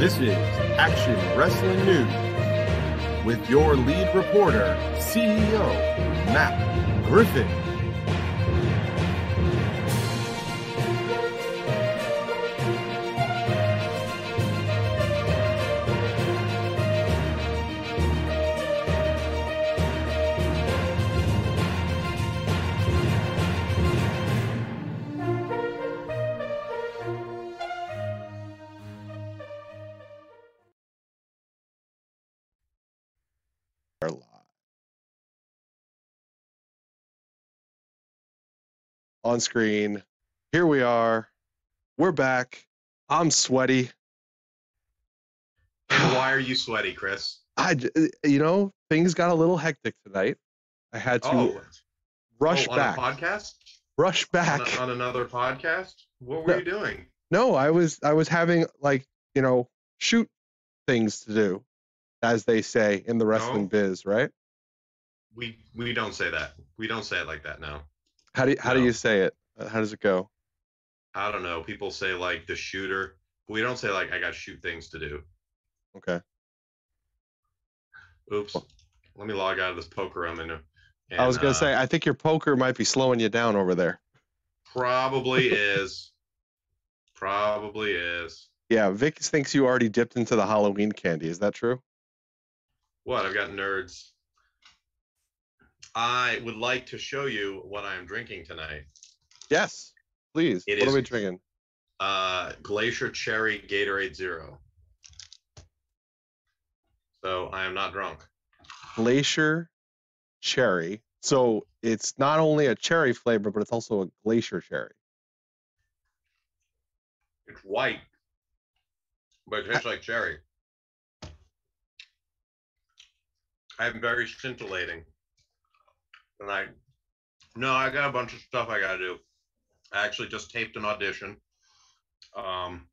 This is Action Wrestling News with your lead reporter, CEO Matt Griffin. On screen, here we are. We're back. I'm sweaty. Why are you sweaty, Chris? I, uh, you know, things got a little hectic tonight. I had to Oh, rush oh, back, on a podcast? rush On, back. a- on another podcast? What were No. you doing? No, I was, I was having like, you know, shoot things to do, as they say in the wrestling No. biz, right? We we don't say that. We don't say it like that now. How do you, how do you say it? Uh, How does it go? I don't know. People say like the shooter. We don't say like I got shoot things to do. Okay. Oops. Let me log out of this poker I'm in. I was gonna uh, say, I think your poker might be slowing you down over there. probably is. Probably is. Yeah, Vic thinks you already dipped into the Halloween candy. Is that true? What? I've got nerds. I would like to show you what I am drinking tonight. Yes, please. It what is- are we drinking? uh, Glacier Cherry Gatorade Zero. So I am not drunk. Glacier cherry. So it's not only a cherry flavor, but it's also a glacier cherry. It's white, but it tastes like cherry. I'm very scintillating tonight. No, I got a bunch of stuff I got to do. I actually just taped an audition. Um,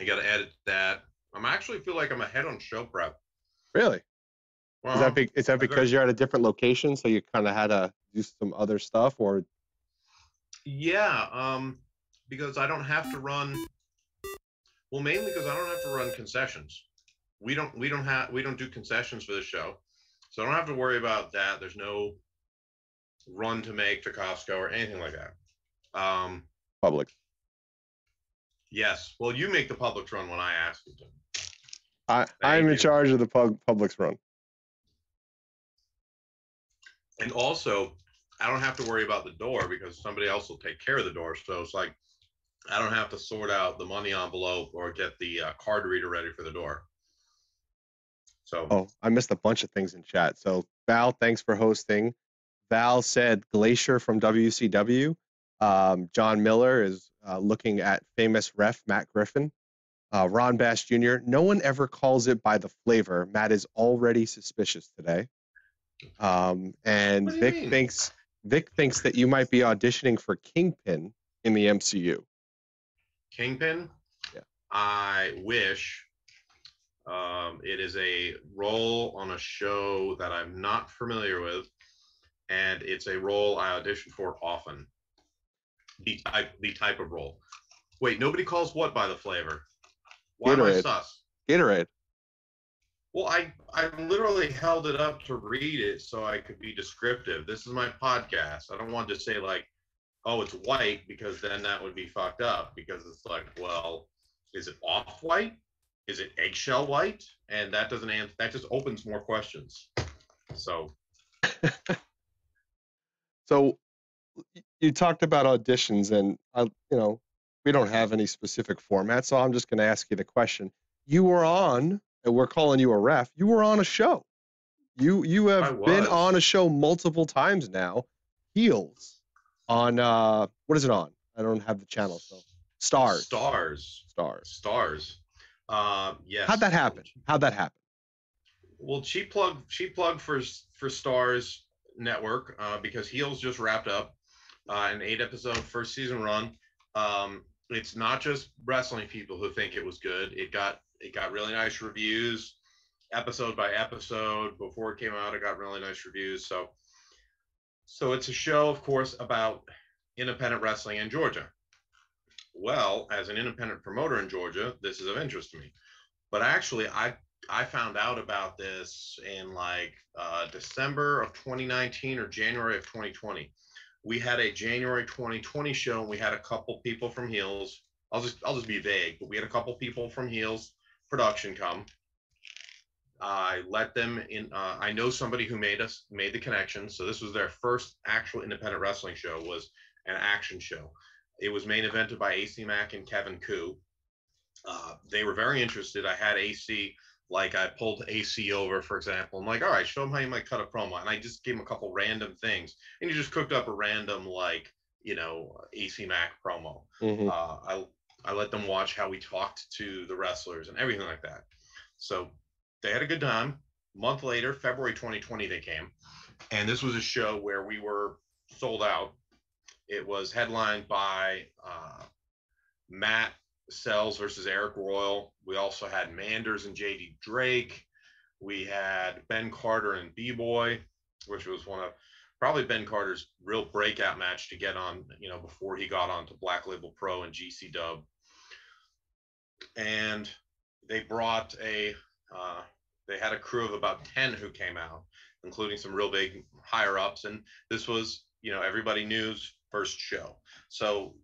I got to edit that. I'm actually feel like I'm ahead on show prep. Really? Well, Is that be, is that because you're at a different location, so you kind of had to do some other stuff, or Yeah, um, because I don't have to run. Well, mainly because I don't have to run concessions. We don't. We don't have. We don't do concessions for the show, so I don't have to worry about that. There's no run to make to Costco or anything like that. Um, Publix? yes. Well, you make the Publix run when I ask you to. I I'm in charge of the pub, Publix run. And also, I don't have to worry about the door because somebody else will take care of the door. So it's like I don't have to sort out the money envelope or get the uh, card reader ready for the door. So Oh, I missed a bunch of things in chat. So Val, thanks for hosting. Val said Glacier from WCW. Um, John Miller is uh, looking at famous ref Matt Griffin. Uh, Ron Bass Jr. No one ever calls it by the flavor. Matt is already suspicious today. Um, and What do you Vic mean? thinks Vic thinks that you might be auditioning for Kingpin in the MCU. Kingpin. Yeah. I wish. Um, it is a role on a show that I'm not familiar with, and it's a role I audition for often. The type, the type of role. Wait, nobody calls what by the flavor? Why am I Gatorade. sus? Gatorade. Well, I I literally held it up to read it so I could be descriptive. This is my podcast. I don't want to say like, oh, it's white because then that would be fucked up because it's like, well, is it off white? Is it eggshell white? And that doesn't answer. That just opens more questions. So So you talked about auditions, and I, you know, we don't have any specific format, so I'm just going to ask you the question. You were on, and we're calling you a ref. You were on a show. You you have been on a show multiple times now. Heels on uh, what is it on? I don't have the channel, so Starz. Starz. Starz. Starz. Uh, yes. How'd that happen? How'd that happen? Well, she plugged she plugged for for Starz Network uh, because Heels just wrapped up uh, an eight episode first season run. Um, it's not just wrestling people who think it was good. It got it got really nice reviews, episode by episode. Before it came out, it got really nice reviews. So, so it's a show, of course, about independent wrestling in Georgia. Well, as an independent promoter in Georgia, this is of interest to me. But actually, I I found out about this in like uh, December of 2019 or January of 2020. We had a January 2020 show, and we had a couple people from Heels. I'll just I'll just be vague, but we had a couple people from Heels production come. I let them in. Uh, I know somebody who made us made the connection. So this was their first actual independent wrestling show. Was an action show. It was main evented by AC Mack and Kevin Ku. Uh, they were very interested. I had AC like I pulled AC over, for example. I'm like, all right, show them how you might cut a promo, and I just gave him a couple random things, and he just cooked up a random like you know AC Mack promo. Mhm. Uh, I I let them watch how we talked to the wrestlers and everything like that. So they had a good time. A month later, February 2020, they came, and this was a show where we were sold out. It was headlined by uh, Matt Sells versus Eric Royal. We also had Manders and JD Drake. We had Ben Carter and B Boy, which was one of probably Ben Carter's real breakout match to get on, you know, before he got on to Black Label Pro and GC Dub. And they brought a, uh, they had a crew of about 10 who came out, including some real big higher ups. And this was, you know, everybody knew's first show. So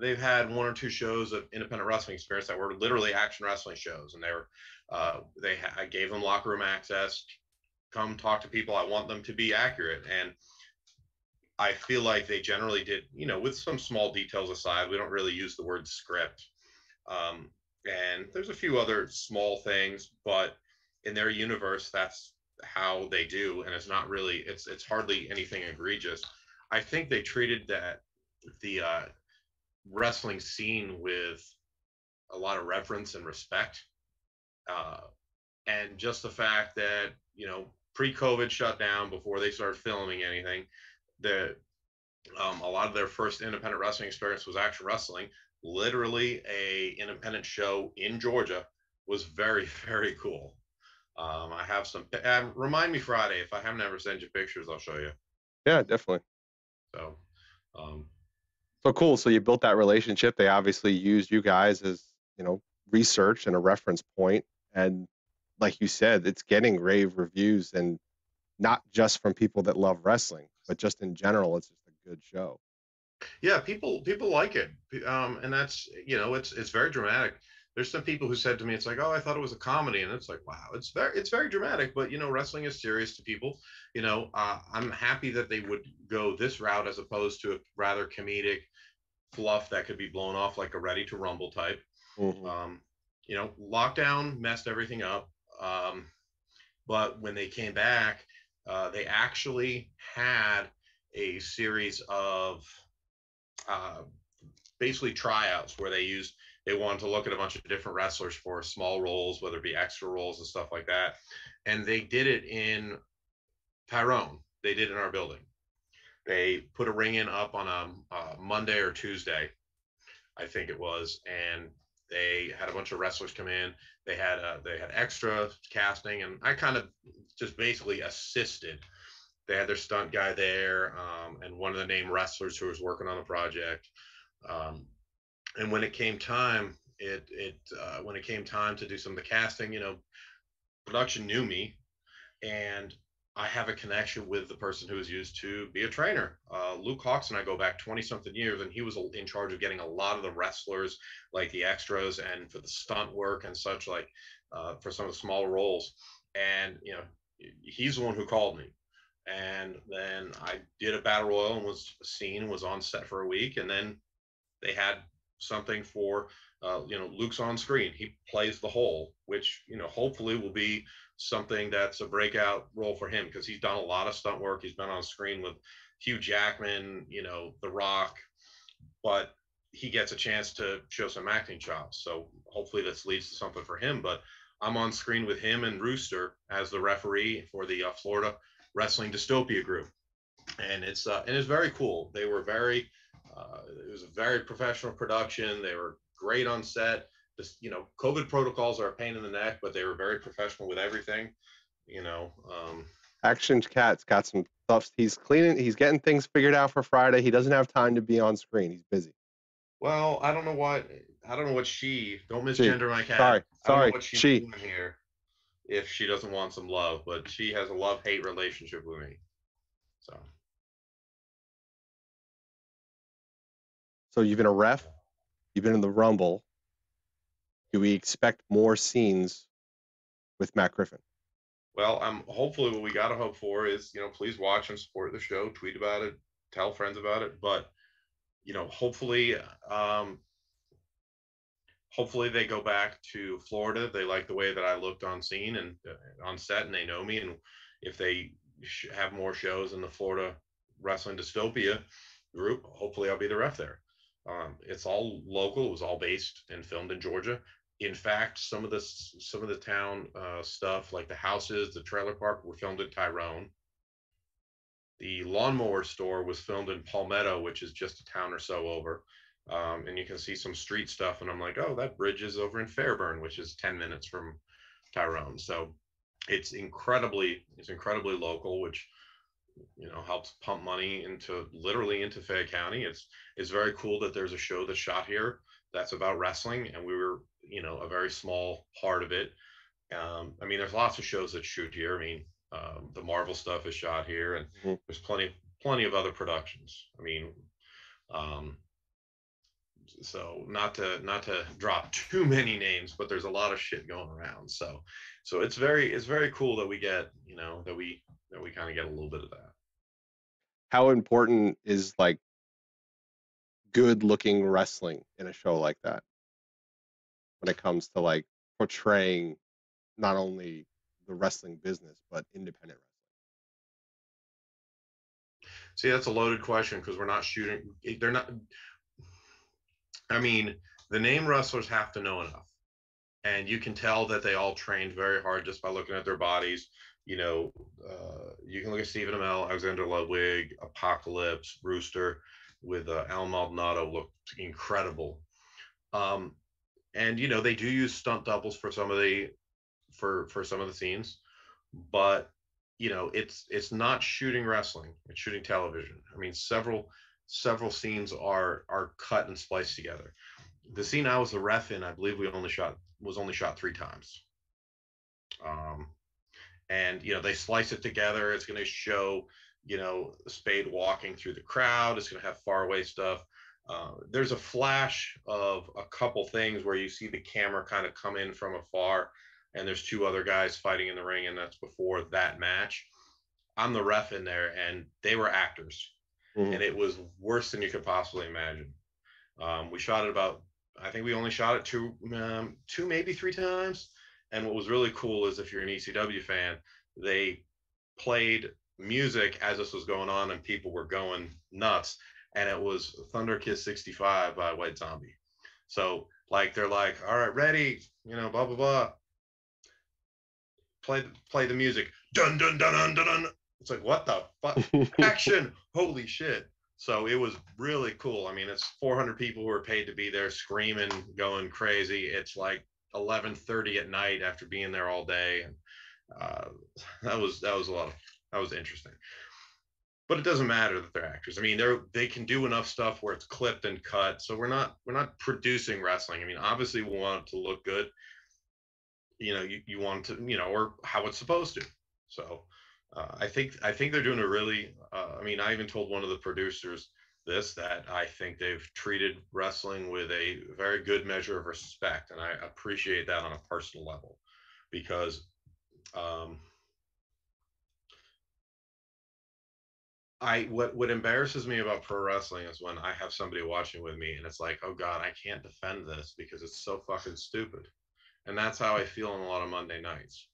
they've had one or two shows of independent wrestling experience that were literally action wrestling shows. And they were, uh, they, ha- I gave them locker room access, come talk to people. I want them to be accurate. And I feel like they generally did, you know, with some small details aside, we don't really use the word script. Um, and there's a few other small things, but in their universe, that's how they do. And it's not really, it's, it's hardly anything egregious. I think they treated that, the uh, wrestling scene with a lot of reverence and respect. Uh, and just the fact that, you know, pre COVID shut down before they started filming anything, the um, a lot of their first independent wrestling experience was action wrestling. Literally, a independent show in Georgia was very very cool. Um, I have some. Uh, remind me Friday if I haven't ever sent you pictures, I'll show you. Yeah, definitely. So, um, So cool. So you built that relationship. They obviously used you guys as, you know, research and a reference point. And like you said, it's getting rave reviews and not just from people that love wrestling, but just in general, it's just a good show. yeah, people people like it, um, and that's you know it's it's very dramatic. There's some people who said to me, it's like, oh, I thought it was a comedy, and it's like, wow, it's very it's very dramatic, but you know, wrestling is serious to people. You know, uh, I'm happy that they would go this route as opposed to a rather comedic fluff that could be blown off like a Ready to Rumble type. Mhm. Um, you know, lockdown messed everything up. Um, but when they came back, uh, they actually had a series of uh, basically tryouts where they used they wanted to look at a bunch of different wrestlers for small roles, whether it be extra roles and stuff like that. And they did it in Tyrone. They did it in our building. They put a ring in up on a, a Monday or Tuesday, I think it was, and they had a bunch of wrestlers come in. They had uh, they had extra casting, and I kind of just basically assisted. They had their stunt guy there, um, and one of the named wrestlers who was working on the project. Um, and when it came time, it it uh, when it came time to do some of the casting, you know, production knew me, and I have a connection with the person who was used to be a trainer. Uh, Luke Hawx and I go back 20 something years, and he was in charge of getting a lot of the wrestlers, like the extras, and for the stunt work and such, like uh, for some of the small roles. And you know, he's the one who called me. And then I did a battle royal and was seen, was on set for a week, and then they had something for uh, you know Luke's on screen. He plays the whole, which you know hopefully will be something that's a breakout role for him because he's done a lot of stunt work. He's been on screen with Hugh Jackman, you know, The Rock, but he gets a chance to show some acting chops. So hopefully this leads to something for him. But I'm on screen with him and Rooster as the referee for the uh, Florida Wrestling Dystopia group, and it's uh, and it's very cool. They were very uh, it was a very professional production. They were great on set. Just you know, COVID protocols are a pain in the neck, but they were very professional with everything. You know, um, Action Cat's got some stuff. He's cleaning. He's getting things figured out for Friday. He doesn't have time to be on screen. He's busy. well, I don't know what I don't know what she. Don't misgender my cat. Sorry, I don't know sorry, what she's she. doing here. If she doesn't want some love, but she has a love hate relationship with me. So So you've been a ref, you've been in the Rumble. Do we expect more scenes with Matt Griffin? well, I'm hopefully what we gotta hope for is you know please watch and support the show, tweet about it, tell friends about it, but you know hopefully um hopefully they go back to Florida. They like the way that I looked on scene and uh, on set, and they know me. And if they sh- have more shows in the Florida Wrestling Dystopia group, hopefully I'll be the ref there. Um, it's all local. It was all based and filmed in Georgia. In fact, some of the some of the town uh, stuff, like the houses, the trailer park, were filmed in Tyrone. The lawnmower store was filmed in Palmetto, which is just a town or so over um, and you can see some street stuff. And I'm like, oh, that bridge is over in Fairburn, which is 10 minutes from Tyrone. So it's incredibly, it's incredibly local, which you know helps pump money into literally into Fayette County. It's it's very cool that there's a show that's shot here that's about wrestling, and we were you know a very small part of it. Um, I mean, there's lots of shows that shoot here. I mean, um, the Marvel stuff is shot here, and Mhm. there's plenty plenty of other productions. I mean, um, so not to not to drop too many names but there's a lot of shit going around so so it's very it's very cool that we get you know that we that we kind of get a little bit of that. How important is like good looking wrestling in a show like that? When it comes to like portraying not only the wrestling business but independent wrestling? see that's a loaded question because we're not shooting eh, they're not i mean the name wrestlers have to know enough and you can tell that they all trained very hard just by looking at their bodies. You know uh, you can look at stephen amell alexander ludwig apocalypse rooster with uh, al maldonado looked incredible. Um, and you know they do use stunt doubles for some of the for for some of the scenes but you know it's it's not shooting wrestling it's shooting television. I mean several several scenes are are cut and spliced together the scene i was the ref in i believe we only shot was only shot three times. Um and you know they slice it together. It's going to show you know spade walking through the crowd. It's going to have far away stuff. Uh, there's a flash of a couple things where you see the camera kind of come in from afar and there's two other guys fighting in the ring and that's before that match. I'm the ref in there and they were actors Mhm. and it was worse than you could possibly imagine. Um, we shot it about i think we only shot it two um, two maybe three times. And what was really cool is if you're an ecw fan they played music as this was going on and people were going nuts. And it was thunder kiss 65 by white zombie. So like they're like all right ready you know blah blah blah. Play play the music. Dun dun dun dun dun dun. It's like what the fuck? Action! Holy shit so it was really cool. I mean it's 400 people who are paid to be there screaming going crazy. It's like 11:30 at night after being there all day and uh, that was that was a lot of that was interesting. But it doesn't matter that they're actors. I mean they're they can do enough stuff where it's clipped and cut so we're not we're not producing wrestling. I mean obviously we want it to look good. You know you, you want to you know or how it's supposed to. So uh, i think i think they're doing a really uh, i mean i even told one of the producers this that i think they've treated wrestling with a very good measure of respect and i appreciate that on a personal level because um I what what embarrasses me about pro wrestling is when I have somebody watching with me and it's like, oh god, I can't defend this because it's so fucking stupid. And that's how I feel on a lot of Monday nights.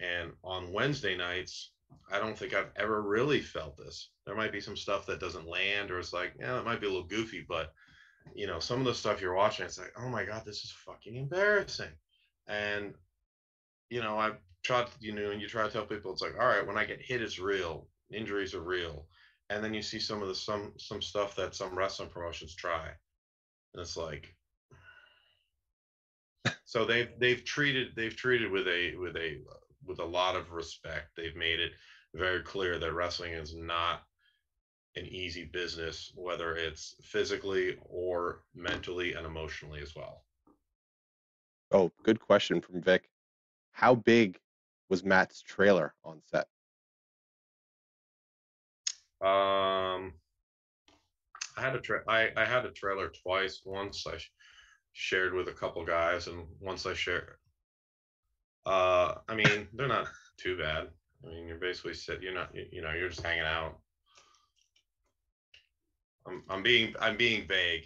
And on Wednesday nights, I don't think I've ever really felt this. There might be some stuff that doesn't land or it's like, yeah, it might be a little goofy, but you know, some of the stuff you're watching, it's like, oh my god, this is fucking embarrassing. And you know, I try to, you know, and you try to tell people, it's like, all right, when I get hit, it's real. Injuries are real and then you see some of the some some stuff that some wrestling promotions try and it's like so they've they've treated they've treated with a with a with a lot of respect they've made it very clear that wrestling is not an easy business whether it's physically or mentally and emotionally as well Oh, good question from Vic. How big was Matt's trailer on set? Um, I had a tra- I, I had a trailer twice. Once I sh- shared with a couple guys, and once I shared. Uh, I mean, they're not too bad. I mean, you're basically sit. You're not. You, know, you're just hanging out. I'm, I'm being I'm being vague.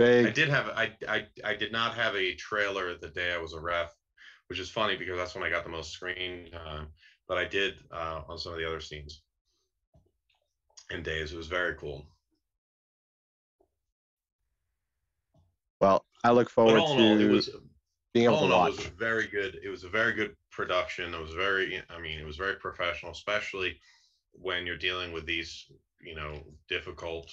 Vague. I did have I, I I did not have a trailer the day I was a ref, which is funny because that's when I got the most screen time. But I did uh, on some of the other scenes and days. It was very cool. Well, I look forward all in all, it to was being able all to all, it was very good. It was a very good production. It was very, I mean, it was very professional, especially when you're dealing with these, you know, difficult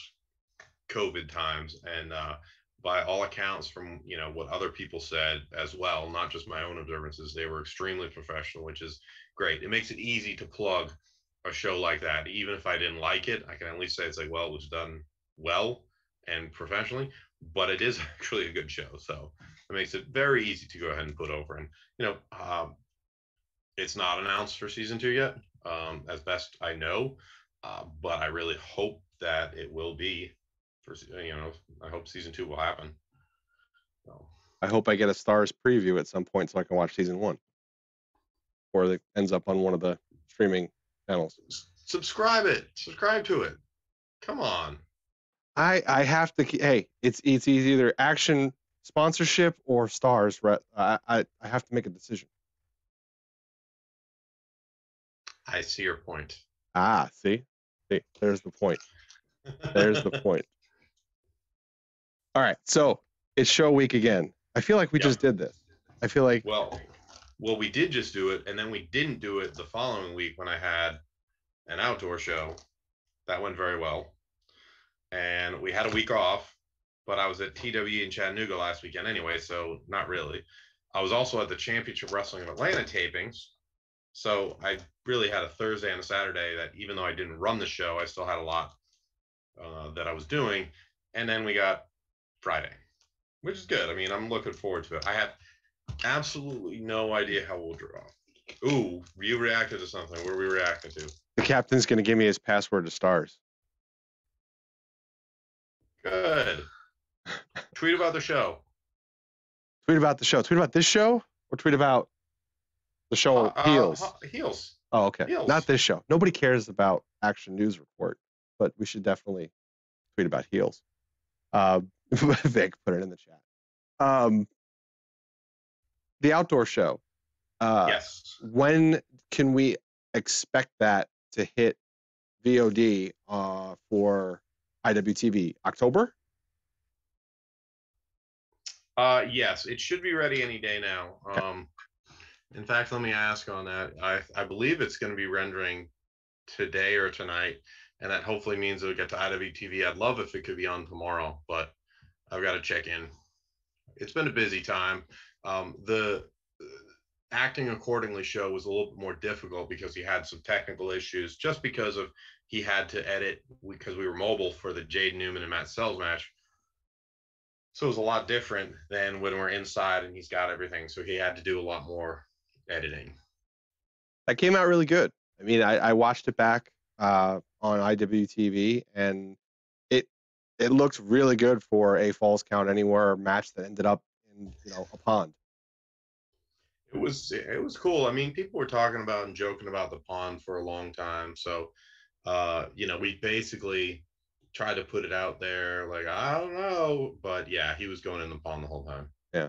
COVID times. And uh, by all accounts, from you know what other people said as well, not just my own observances, they were extremely professional, which is great. It makes it easy to plug a show like that. Even if I didn't like it, I can at least say it's like, well, it was done well and professionally. But it is actually a good show, so it makes it very easy to go ahead and put over. And you know, um, it's not announced for season two yet, um, as best I know. Uh, but I really hope that it will be. For you know, I hope season two will happen. So, I hope I get a Starz preview at some point so I can watch season one, or it ends up on one of the streaming channels. subscribe it. Subscribe to it. Come on. I I have to. Hey, it's it's either action sponsorship or Starz. re- I I, I have to make a decision. I see your point. Ah, see, see, there's the point. There's the point. All right, so it's show week again. I feel like we Yeah. just did this. I feel like Well, well, we did just do it, and then we didn't do it the following week when I had an outdoor show. That went very well, and we had a week off. But I was at TWE in Chattanooga last weekend anyway, so not really. I was also at the Championship Wrestling of Atlanta tapings, so I really had a Thursday and a Saturday that even though I didn't run the show, I still had a lot uh, that I was doing. And then we got Friday, which is good. I mean, I'm looking forward to it. I have absolutely no idea how we'll draw. Ooh, you reacted to something. What are we reacting to? the captain's going to give me his password to Starz. Good. Tweet about the show. Tweet about the show. Tweet about this show, or tweet about the show Uh, Heels. uh, heels. Oh, okay. Heels. Not this show. Nobody cares about Action News Report, but we should definitely tweet about heels. Uh, Vic put it in the chat. Um, the outdoor show. Uh, yes. When can we expect that to hit VOD uh, for IWTV? October? Uh, yes, it should be ready any day now. Okay. Um, in fact, let me ask on that. I I believe it's going to be rendering today or tonight, and that hopefully means it'll get to IWTV. I'd love if it could be on tomorrow, but I've got to check in. It's been a busy time. Um, the uh, acting accordingly show was a little bit more difficult because he had some technical issues, just because of he had to edit because we were mobile for the Jade Newman and Matt Sells match. So it was a lot different than when we're inside and he's got everything. So he had to do a lot more editing. That came out really good. I mean, I, I watched it back uh, on IWTV, and it it looked really good for a Falls Count Anywhere match that ended up in you know a pond. It was it was cool. I mean, people were talking about and joking about the pond for a long time. So uh, you know, we basically tried to put it out there like, I don't know. But yeah, he was going in the pond the whole time. Yeah.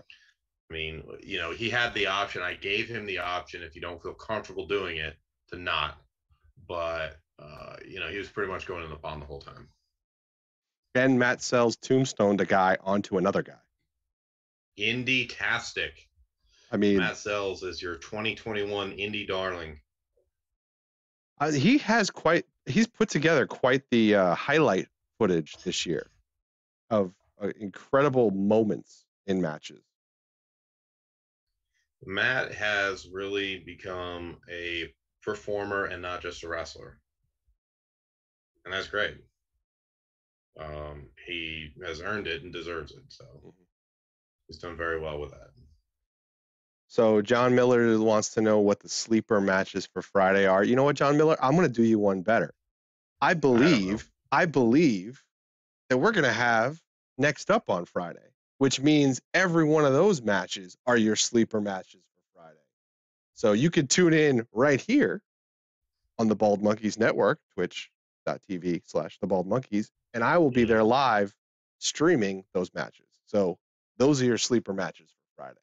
I mean, you know, he had the option. I gave him the option if you don't feel comfortable doing it to not. But uh, you know, he was pretty much going in the pond the whole time. And Matt Sells Tombstone a guy onto another guy. Indie tastic. I mean, Matt Sells is your 2021 indie darling. uh, he has quite he's put together quite the uh, highlight footage this year of uh, incredible moments in matches. Matt has really become a performer and not just a wrestler. And that's great. Um, he has earned it and deserves it. So he's done very well with that. So John Miller wants to know what the sleeper matches for Friday are. You know what, John Miller? I'm going to do you one better. I believe, I, believe that we're going to have next up on Friday, which means every one of those matches are your sleeper matches for Friday. So you could tune in right here on the Bald Monkeys Network, twitch.tv slash the Bald Monkeys, and I will be there live streaming those matches. So those are your sleeper matches for Friday.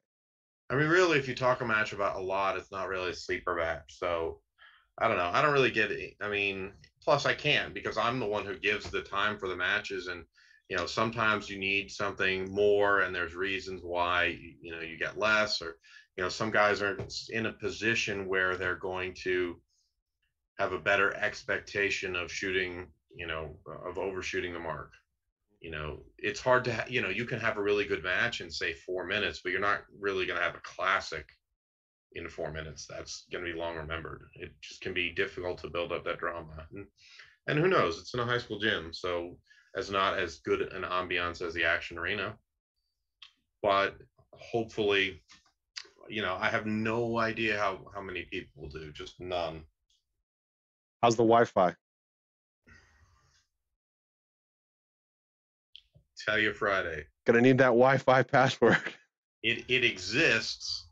I mean, really, if you talk a match about a lot, it's not really a sleeper match. So I don't know. I don't really get it. I mean, plus I can because I'm the one who gives the time for the matches and you know sometimes you need something more and there's reasons why you know you get less or you know some guys are in a position where they're going to have a better expectation of shooting you know of overshooting the mark you know it's hard to ha- you know you can have a really good match in say four minutes but you're not really going to have a classic in four minutes that's going to be long remembered. It just can be difficult to build up that drama and, and who knows it's in a high school gym so as not as good an ambiance as the action arena. But hopefully you know i have no idea how how many people will do just none. How's the wi-fi? Tell you friday. Gonna need that wi-fi password. It it exists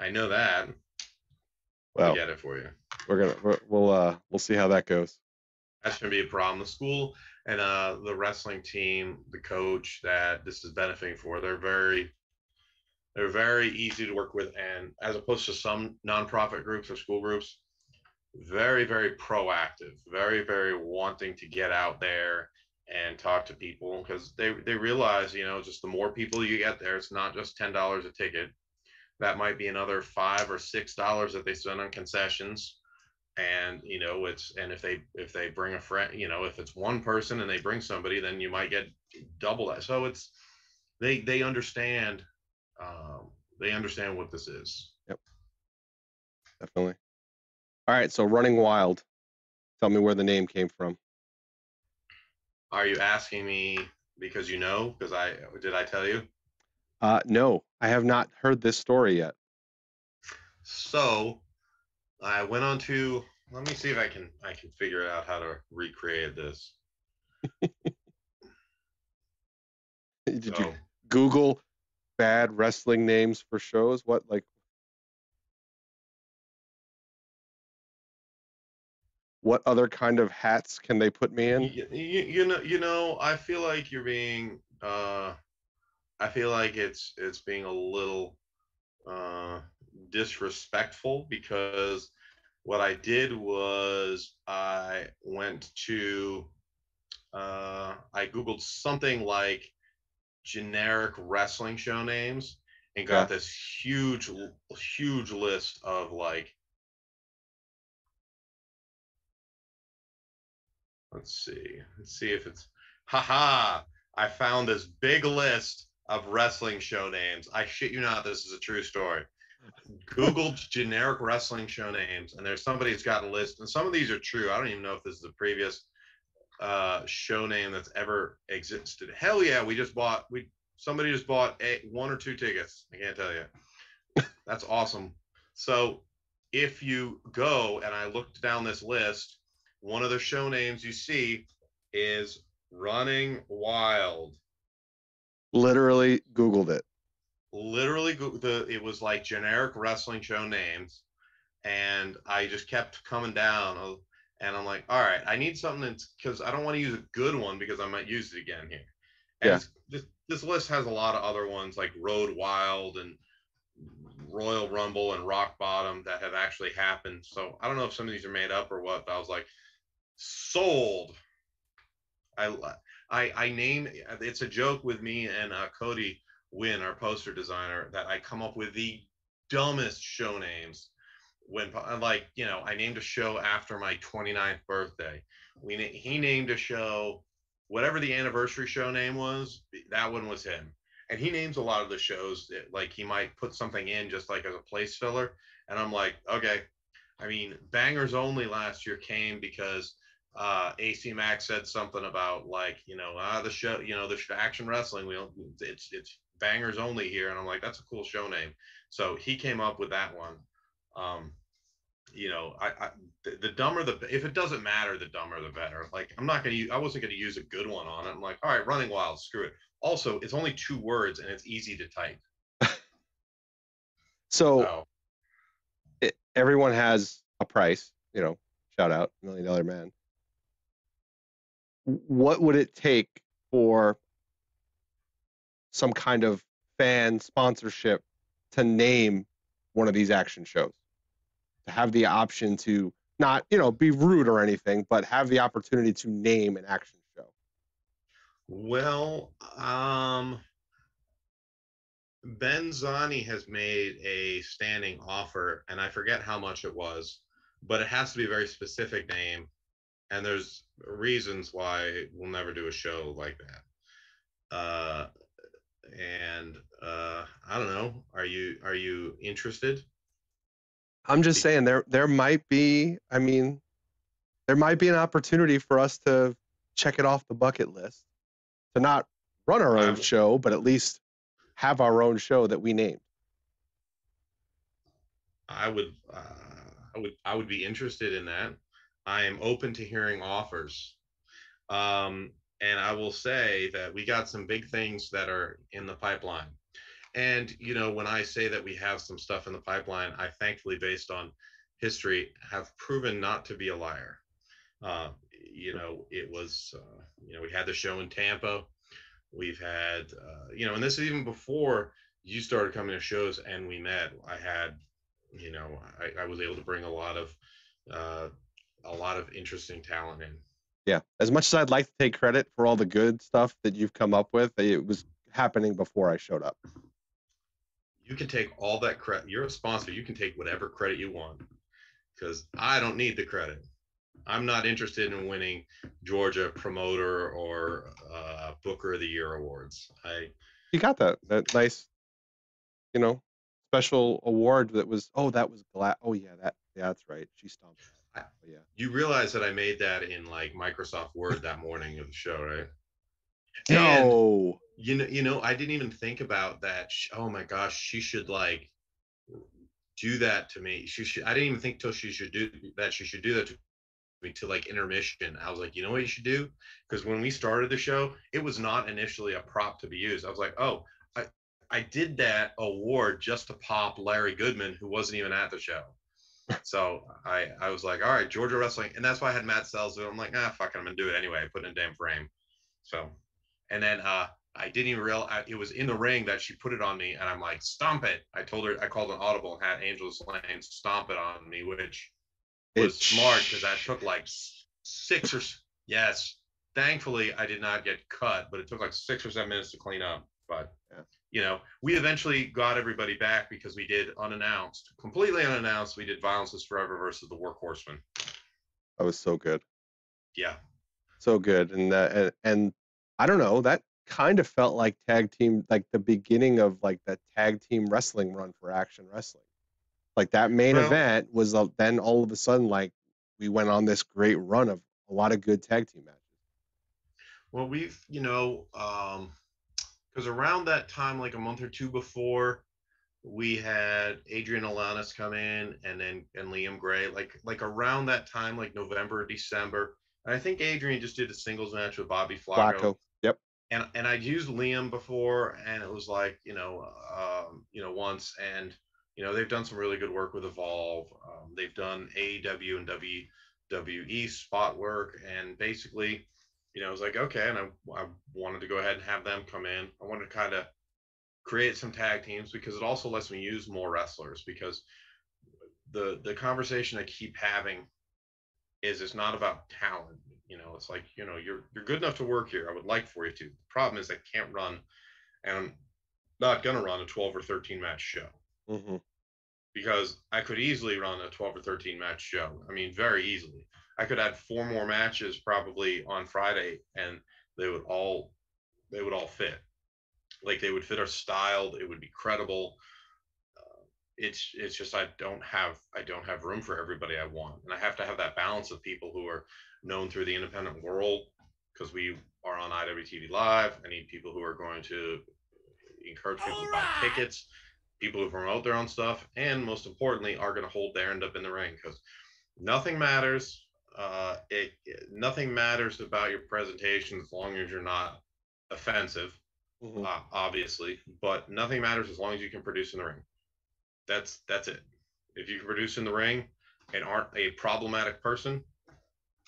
I know that. Well, I'll get it for you. We're gonna we will uh we'll see how that goes. That's gonna be a problem. The school and uh the wrestling team, the coach that this is benefiting for, they're very they're very easy to work with and as opposed to some nonprofit groups or school groups, very, very proactive, very, very wanting to get out there and talk to people because they they realize, you know, just the more people you get there, it's not just ten dollars a ticket that might be another five or six dollars that they spend on concessions. And you know it's and if they if they bring a friend you know if it's one person and they bring somebody then you might get double that. So it's they they understand um, they understand what this is. Yep. Definitely. All right so running wild. Tell me where the name came from. Are you asking me because you know? Because i did i tell you uh, no, I have not heard this story yet. So I went on to let me see if I can I can figure out how to recreate this. Did so, you Google bad wrestling names for shows? What like what other kind of hats can they put me in? You, you, you know, you know, I feel like you're being uh I feel like it's it's being a little uh, disrespectful because what I did was I went to uh, I googled something like generic wrestling show names and got yeah. this huge huge list of like let's see let's see if it's haha I found this big list of wrestling show names. I shit you not, this is a true story. Googled generic wrestling show names, and there's somebody who's got a list, and some of these are true. I don't even know if this is the previous uh, show name that's ever existed. Hell yeah, we just bought we somebody just bought a, one or two tickets. I can't tell you. That's awesome. So if you go and I looked down this list, one of the show names you see is Running Wild literally Googled it. Literally, the it was like generic wrestling show names, and I just kept coming down. Uh, and I'm like, all right, I need something that's because I don't want to use a good one because I might use it again here. And yeah. This, this list has a lot of other ones like Road Wild and Royal Rumble and Rock Bottom that have actually happened. So I don't know if some of these are made up or what, but I was like, sold. I I I name it's a joke with me and uh, Cody Wynn, our poster designer, that I come up with the dumbest show names. When like you know, I named a show after my 29th birthday. We he named a show whatever the anniversary show name was. That one was him, and he names a lot of the shows. That, like he might put something in just like as a place filler, and I'm like, okay. I mean, Bangers Only last year came because uh, AC Max said something about like you know ah the show you know the action wrestling we don't it's it's bangers only here, and I'm like, that's a cool show name. So he came up with that one. Um, you know, I, I the, the, dumber the if it doesn't matter, the dumber the better. Like I'm not gonna use I wasn't gonna use a good one on it. I'm like, all right, running wild, screw it. Also, it's only two words and it's easy to type. so, so. It, everyone has a price, you know. Shout out, million dollar man. What would it take for some kind of fan sponsorship to name one of these action shows? to have the option to not, you know, be rude or anything, but have the opportunity to name an action show? Well, um, Ben Zani has made a standing offer, and I forget how much it was, but it has to be a very specific name. And there's reasons why we'll never do a show like that. Uh, and uh, I don't know. Are you are you interested? I'm just saying there there might be. I mean, there might be an opportunity for us to check it off the bucket list to not run our own show, but at least have our own show that we named. I would, uh, I would, I would be interested in that. I am open to hearing offers. Um, and I will say that we got some big things that are in the pipeline. And you know, when I say that we have some stuff in the pipeline, I thankfully, based on history, have proven not to be a liar. Uh, you know, it was, uh, you know, we had the show in Tampa. We've had, uh, you know, and this is even before you started coming to shows and we met. I had, you know, I, I was able to bring a lot of, uh, a lot of interesting talent in. Yeah, as much as I'd like to take credit for all the good stuff that you've come up with, it was happening before I showed up you can take all that credit. You're a sponsor. You can take whatever credit you want because I don't need the credit. I'm not interested in winning Georgia promoter or uh, Booker of the Year awards. I you got that that nice, you know, special award that was oh that was glad oh yeah that yeah that's right she stomped. I, oh, yeah. You realize that I made that in like Microsoft Word that morning of the show, right? No. And, you know, you know, I didn't even think about that. Oh my gosh, she should like do that to me. She should. I didn't even think till she should do that. She should do that to me to like intermission. I was like, you know what you should do? Because when we started the show, it was not initially a prop to be used. I was like, oh, I I did that award just to pop Larry Goodman, who wasn't even at the show. So I I was like, all right, Georgia wrestling, and that's why I had Matt Sells. I'm like, ah, fuck it, I'm gonna do it anyway. I put in a damn frame. So and then uh, I didn't even realize it was in the ring that she put it on me, and I'm like, stomp it. I told her I called an audible and had Angelus Layne stomp it on me, which was it's... smart because that took like six or yes. Thankfully, I did not get cut, but it took like six or seven minutes to clean up. But yeah. You know, we eventually got everybody back because we did unannounced, completely unannounced. We did Violence is Forever versus the Workhorsemen. That was so good. Yeah, so good, and uh, and, and I don't know, that kind of felt like tag team, like the beginning of like that tag team wrestling run for Action Wrestling. Like that main well, event was uh, then all of a sudden like we went on this great run of a lot of good tag team matches. Well, we've you know um because around that time, like a month or two before, we had Adrian Alanis come in and then and Liam Gray. Like like around that time, like November, December. And I think Adrian just did a singles match with Bobby Flaco. Flaco and and I'd used Liam before, and it was like you know, um, you know, once, and you know, they've done some really good work with Evolve. Um, they've done AEW and WWE spot work, and basically, you know, I was like, okay, and I, I wanted to go ahead and have them come in. I wanted to kind of create some tag teams because it also lets me use more wrestlers because the the conversation I keep having is it's not about talent you know, it's like, you know, you're you're good enough to work here. I would like for you to. The problem is I can't run, and I'm not gonna run a 12 or 13 match show. Mm-hmm. Because I could easily run a 12 or 13 match show. I mean, very easily. I could add four more matches probably on Friday, and they would all they would all fit. Like they would fit our style. It would be credible. Uh, it's it's just I don't have I don't have room for everybody I want, and I have to have that balance of people who are known through the independent world because we are on IWTV Live. I need people who are going to, encourage people to buy tickets, people who promote their own stuff, and most importantly, are going to hold their end up in the ring because nothing matters. Uh, it, nothing matters about your presentation as long as you're not offensive, Mhm. uh, obviously. But nothing matters as long as you can produce in the ring. That's that's it. If you can produce in the ring and aren't a problematic person,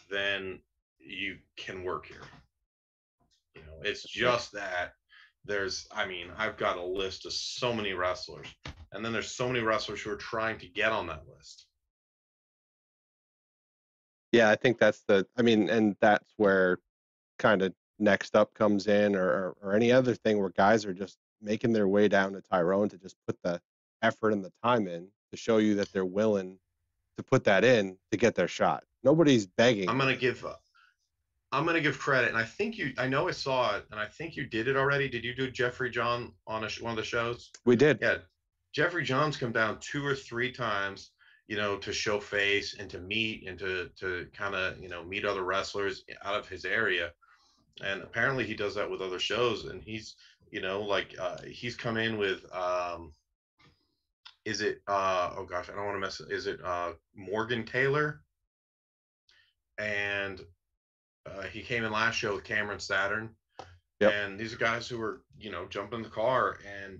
then you can work here. You know, it's just that there's I mean, I've got a list of so many wrestlers, and then there's so many wrestlers who are trying to get on that list. Yeah, I think that's the. I mean, and that's where kind of next up comes in, or, or or any other thing where guys are just making their way down to Tyrone to just put the effort and the time in to show you that they're willing to put that in to get their shot. Nobody's begging. I'm gonna give uh, I'm gonna give credit, and I think you I know I saw it, and I think you did it already. Did you do Jeffrey John on a, one of the shows? we did. Yeah, Jeffrey John's come down two or three times, you know, to show face and to meet and to to kind of you know meet other wrestlers out of his area, and apparently he does that with other shows. And he's you know like uh, he's come in with um, is it uh oh gosh I don't want to mess it. Is it uh Morgan Taylor? And uh, he came in last show with Cameron Saturn. Yep. And these are guys who were, you know, jumping in the car and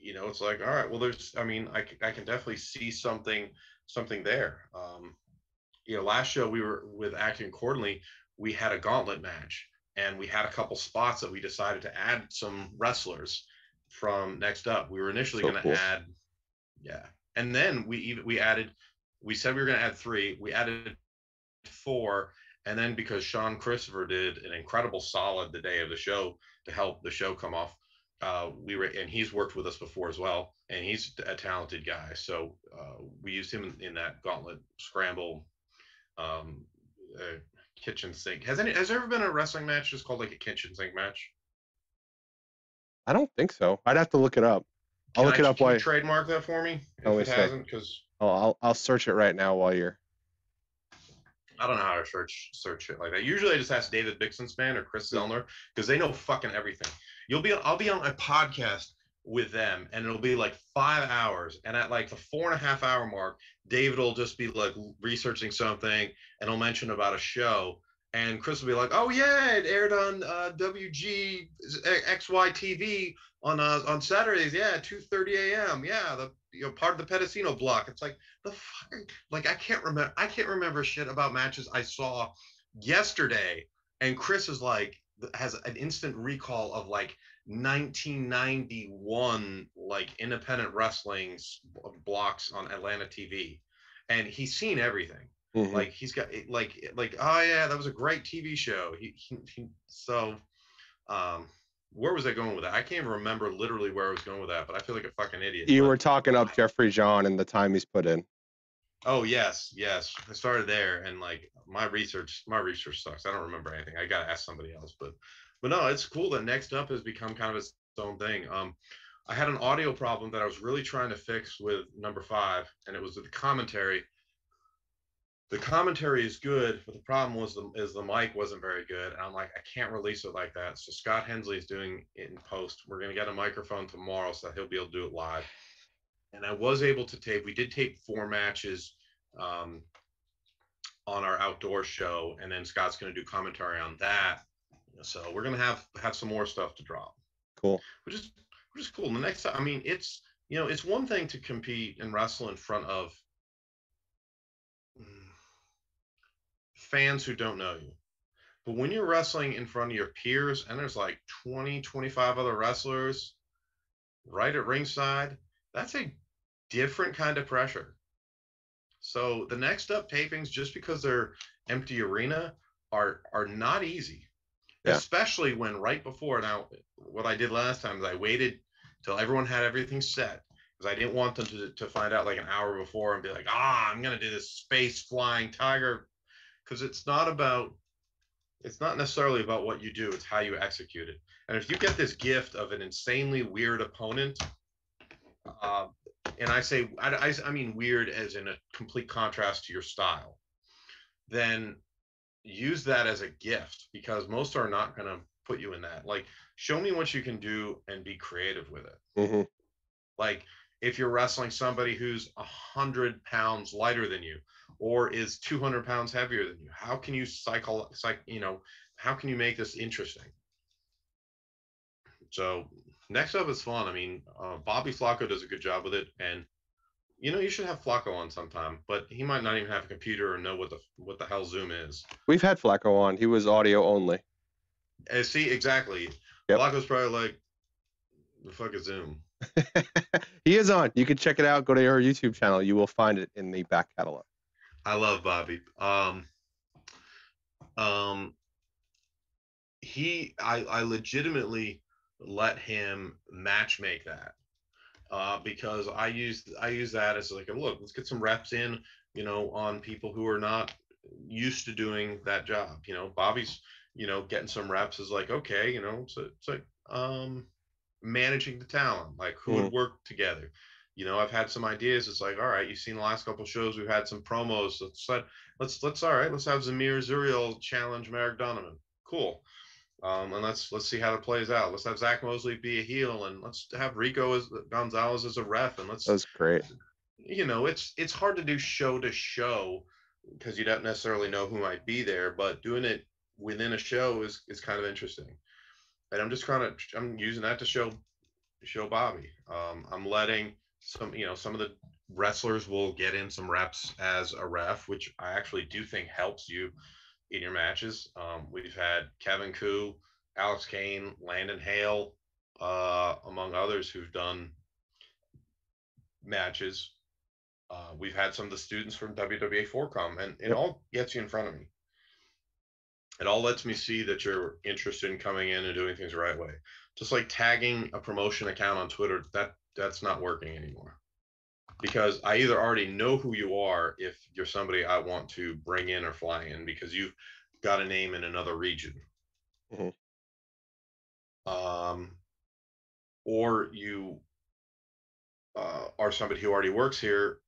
you know it's like all right well there's i mean I, I can definitely see something something there. Um you know last show we were with acting accordingly we had a gauntlet match and we had a couple spots that we decided to add some wrestlers from next up. We were initially So going to cool. add yeah. And then we even we added we said we were going to add three we added four and then because sean christopher did an incredible solid the day of the show to help the show come off uh, we were, and he's worked with us before as well, and he's a talented guy. So uh, we used him in, that gauntlet scramble um, uh, kitchen sink. Has any has there ever been a wrestling match just called like a kitchen sink match? I don't think so. I'd have to look it up. I'll Can look I- it up can you trademark that for me if Oh, it wait a sec. hasn't, because oh, I'll I'll search it right now while you're. I don't know how to search search it like that. Usually, I just ask David Bixenspan or Chris Zellner because they know fucking everything. You'll be I'll be on a podcast with them, and it'll be like five hours, and at like the four and a half hour mark, David will just be like researching something, and he'll mention about a show, and Chris will be like, "Oh yeah, it aired on uh, WG XY TV on uh, on Saturdays, yeah, two thirty a.m. Yeah, the you know part of the Pedicino block." It's like the fucking like I can't remember I can't remember shit about matches I saw yesterday and Chris is like has an instant recall of like 1991 like independent wrestling blocks on Atlanta TV and he's seen everything Mhm. like he's got like like oh yeah that was a great TV show he, he, he so um where was I going with that? I can't even remember literally where I was going with that, but I feel like a fucking idiot. you but- were talking up Jeffrey John and the time he's put in. Oh yes, yes. I started there, and like my research, my research sucks. I don't remember anything. I gotta ask somebody else. But, but no, it's cool that Next Up has become kind of its own thing. Um, I had an audio problem that I was really trying to fix with number five, and it was with the commentary. The commentary is good, but the problem was the is the mic wasn't very good, and I'm like, I can't release it like that. So Scott Hensley is doing it in post. We're gonna get a microphone tomorrow, so that he'll be able to do it live and I was able to tape. We did tape four matches um, on our outdoor show, and then Scott's going to do commentary on that. So we're going to have have some more stuff to drop, Cool. which is which is cool. The next time, I mean, it's you know, it's one thing to compete and wrestle in front of fans who don't know you. But when you're wrestling in front of your peers and there's like 20, 25 other wrestlers right at ringside, that's a different kind of pressure. So the next up tapings, just because they're empty arena, are are not easy. Yeah. Especially when right before now, what I did last time is I waited till everyone had everything set because I didn't want them to, to find out like an hour before and be like, ah, I'm gonna do this space flying tiger, because it's not about it's not necessarily about what you do, it's how you execute it. And if you get this gift of an insanely weird opponent, uh, and I say, I, I, I mean weird as in a complete contrast to your style, then use that as a gift because most are not going to put you in that. Like, show me what you can do and be creative with it. hmm Like, if you're wrestling somebody who's a hundred pounds lighter than you, or is 200 pounds heavier than you, how can you cycle, psych, you know, how can you make this interesting? So next up is fun. I mean, uh, Bobby Flaco does a good job with it, and you know, you should have Flaco on sometime, but he might not even have a computer or know what the what the hell Zoom is. We've had Flaco on. He was audio only. Uh, see, exactly. Yep. Flaco's probably like, the fuck is Zoom? he is on. You can check it out. Go to our YouTube channel. You will find it in the back catalog. I love Bobby. Um, um, he, I, I legitimately let him match make that uh, because I use I use that as like a look. Let's get some reps in, you know, on people who are not used to doing that job. You know, Bobby's, you know, getting some reps is like okay, you know, it's, it's like um, managing the talent, like who would work together. You know, I've had some ideas. It's like, all right, you've seen the last couple shows. We've had some promos. Let's let let's let's all right. Let's have Zamir Zuriel challenge Merrick Donovan. Cool. Um, and let's let's see how it plays out. Let's have Zach Mosley be a heel, and let's have Rico as Gonzalez as a ref, and let's. That's great. You know, it's it's hard to do show to show because you don't necessarily know who might be there, but doing it within a show is is kind of interesting. And I'm just kind of I'm using that to show show Bobby. Um, I'm letting some you know some of the wrestlers will get in some reps as a ref, which I actually do think helps you in your matches. Um, we've had Kevin Ku, Alex Kane, Landon Hale, uh, among others who've done matches. Uh, we've had some of the students from WWA 4 come, and it all gets you in front of me. It all lets me see that you're interested in coming in and doing things the right way. Just like tagging a promotion account on Twitter, that that's not working anymore because I either already know who you are if you're somebody I want to bring in or fly in because you've got a name in another region. Mhm. Um, or you uh, are somebody who already works here,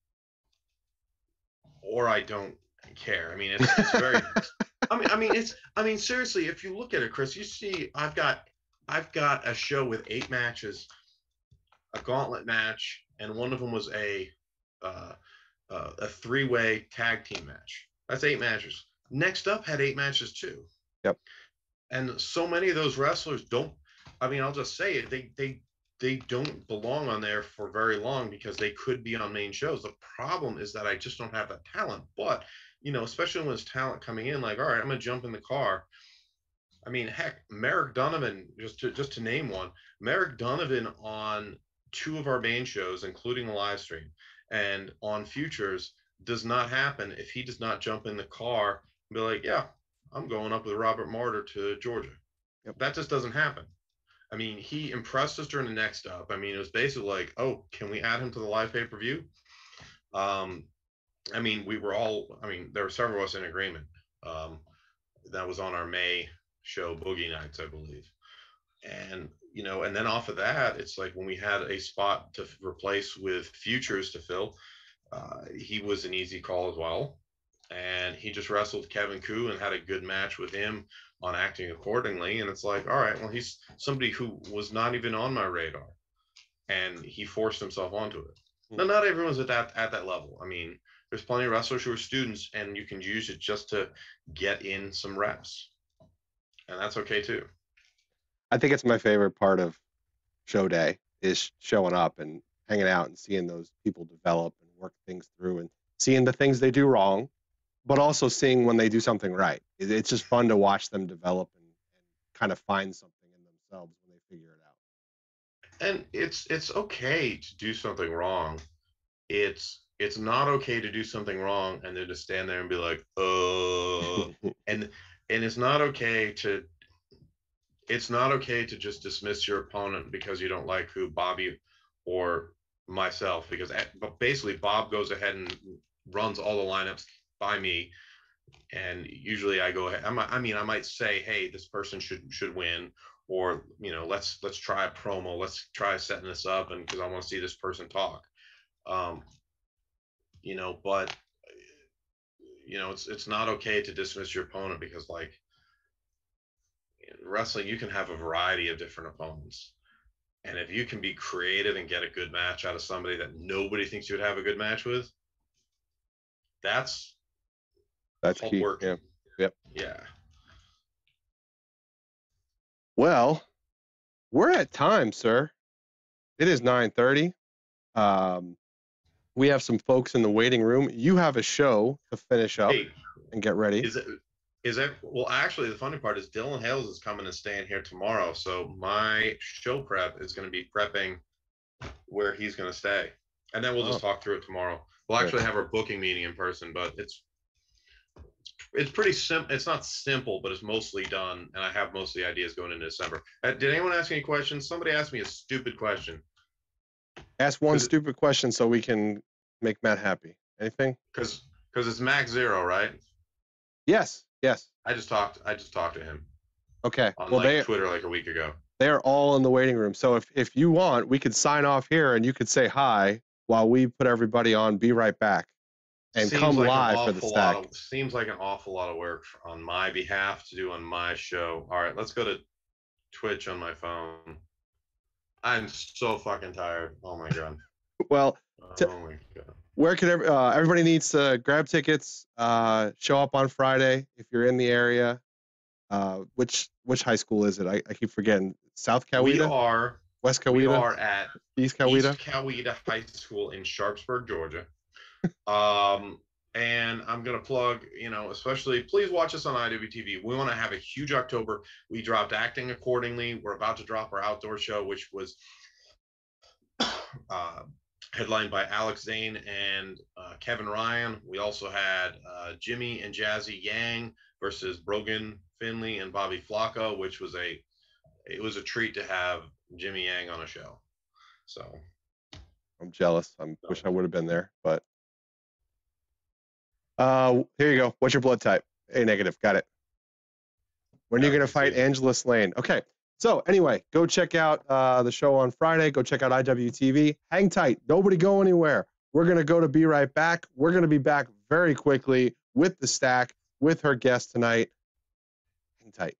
or I don't care. I mean, it's, it's very. I mean, I mean, it's. I mean, seriously, if you look at it, Chris, you see, I've got, I've got a show with eight matches, a gauntlet match, and one of them was a uh, uh, a three way tag team match. That's eight matches. Next up had eight matches too. Yep. And so many of those wrestlers don't. I mean, I'll just say it. They they they don't belong on there for very long because they could be on main shows. The problem is that I just don't have that talent. But you know, especially when there's talent coming in, like, all right, I'm gonna jump in the car. I mean, heck, Merrick Donovan, just to just to name one, Merrick Donovan on two of our main shows, including the live stream, and on futures, does not happen if he does not jump in the car and be like, yeah, I'm going up with Robert Martyr to Georgia. Yep. That just doesn't happen. I mean, he impressed us during the next up. I mean, it was basically like, oh, can we add him to the live pay per view? Um, I mean, we were all, I mean, there were several of us in agreement. Um, that was on our May show, Boogie Nights, I believe. And, you know, and then off of that, it's like when we had a spot to replace with futures to fill, uh, he was an easy call as well. And he just wrestled Kevin Ku and had a good match with him on acting accordingly. And it's like, all right, well, he's somebody who was not even on my radar. And he forced himself onto it. Hmm. Now, not everyone's at that at that level. I mean, there's plenty of wrestlers who are students, and you can use it just to get in some reps, and that's okay too. I think it's my favorite part of show day is showing up and hanging out and seeing those people develop and work things through and seeing the things they do wrong, but also seeing when they do something right. It's just fun to watch them develop and, and kind of find something in themselves when they figure it out. and it's it's okay to do something wrong it's it's not okay to do something wrong and then to stand there and be like uh and and it's not okay to it's not okay to just dismiss your opponent because you don't like who bobby or myself because but basically bob goes ahead and runs all the lineups by me. And usually i go ahead I I mean i might say hey this person should should win or you know let's let's try a promo. Let's try setting this up and because i want to see this person talk. Um you know but you know it's it's not okay to dismiss your opponent because like wrestling, you can have a variety of different opponents. And if you can be creative and get a good match out of somebody that nobody thinks you would have a good match with, that's That's key. working. Yeah. Yep. Yeah. Well, we're at time, sir. It is 9:30. Um, we have some folks in the waiting room. You have a show to finish up Hey, and get ready. is it is that well actually the funny part is Dylan Hales is coming and staying here tomorrow. So my show prep is gonna be prepping where he's gonna stay. And then we'll just Oh. talk through it tomorrow. We'll actually have our booking meeting in person, but it's it's pretty simple. It's not simple, but it's mostly done, and I have most of the ideas going into December. Uh, did anyone ask any questions? Somebody asked me a stupid question Ask one stupid question so we can make Matt happy. Anything? because because it's Max Zero, right? Yes. Yes. I just talked. I just talked to him Okay. on Well, like they Twitter like a week ago. they're all in the waiting room. So if if you want, we could sign off here and you could say hi while we put everybody on. Be right back and Seems come like live for the stack. of- seems like an awful lot of work on my behalf to do on my show. All right, let's go to Twitch on my phone. I'm so fucking tired. Oh my god. Well, T- Oh my god. Where can every, uh, everybody needs to grab tickets? Uh, show up on Friday if you're in the area. Uh, which which high school is it? I, I keep forgetting. South Coweta. We are West Coweta. we are at East Coweta. East Coweta High School in Sharpsburg, Georgia. um, and I'm gonna plug, you know, especially please watch us on IWTV. We want to have a huge October. We dropped acting accordingly. We're about to drop our outdoor show, which was uh, headlined by Alex Zane and uh, Kevin Ryan. We also had uh, Jimmy and Jazzy Yang versus Brogan Finley and Bobby Flaco, which was a it was a treat to have Jimmy Yang on a show. So I'm jealous. I wish I would have been there, but uh, here you go. What's your blood type? A negative. Got it. When are you gonna fight see. Angelus Layne? Okay. So anyway, go check out uh, the show on Friday. Go check out IWTV. Hang tight. Nobody go anywhere. We're gonna go to be right back. We're gonna be back very quickly with the stack with her guest tonight. Hang tight.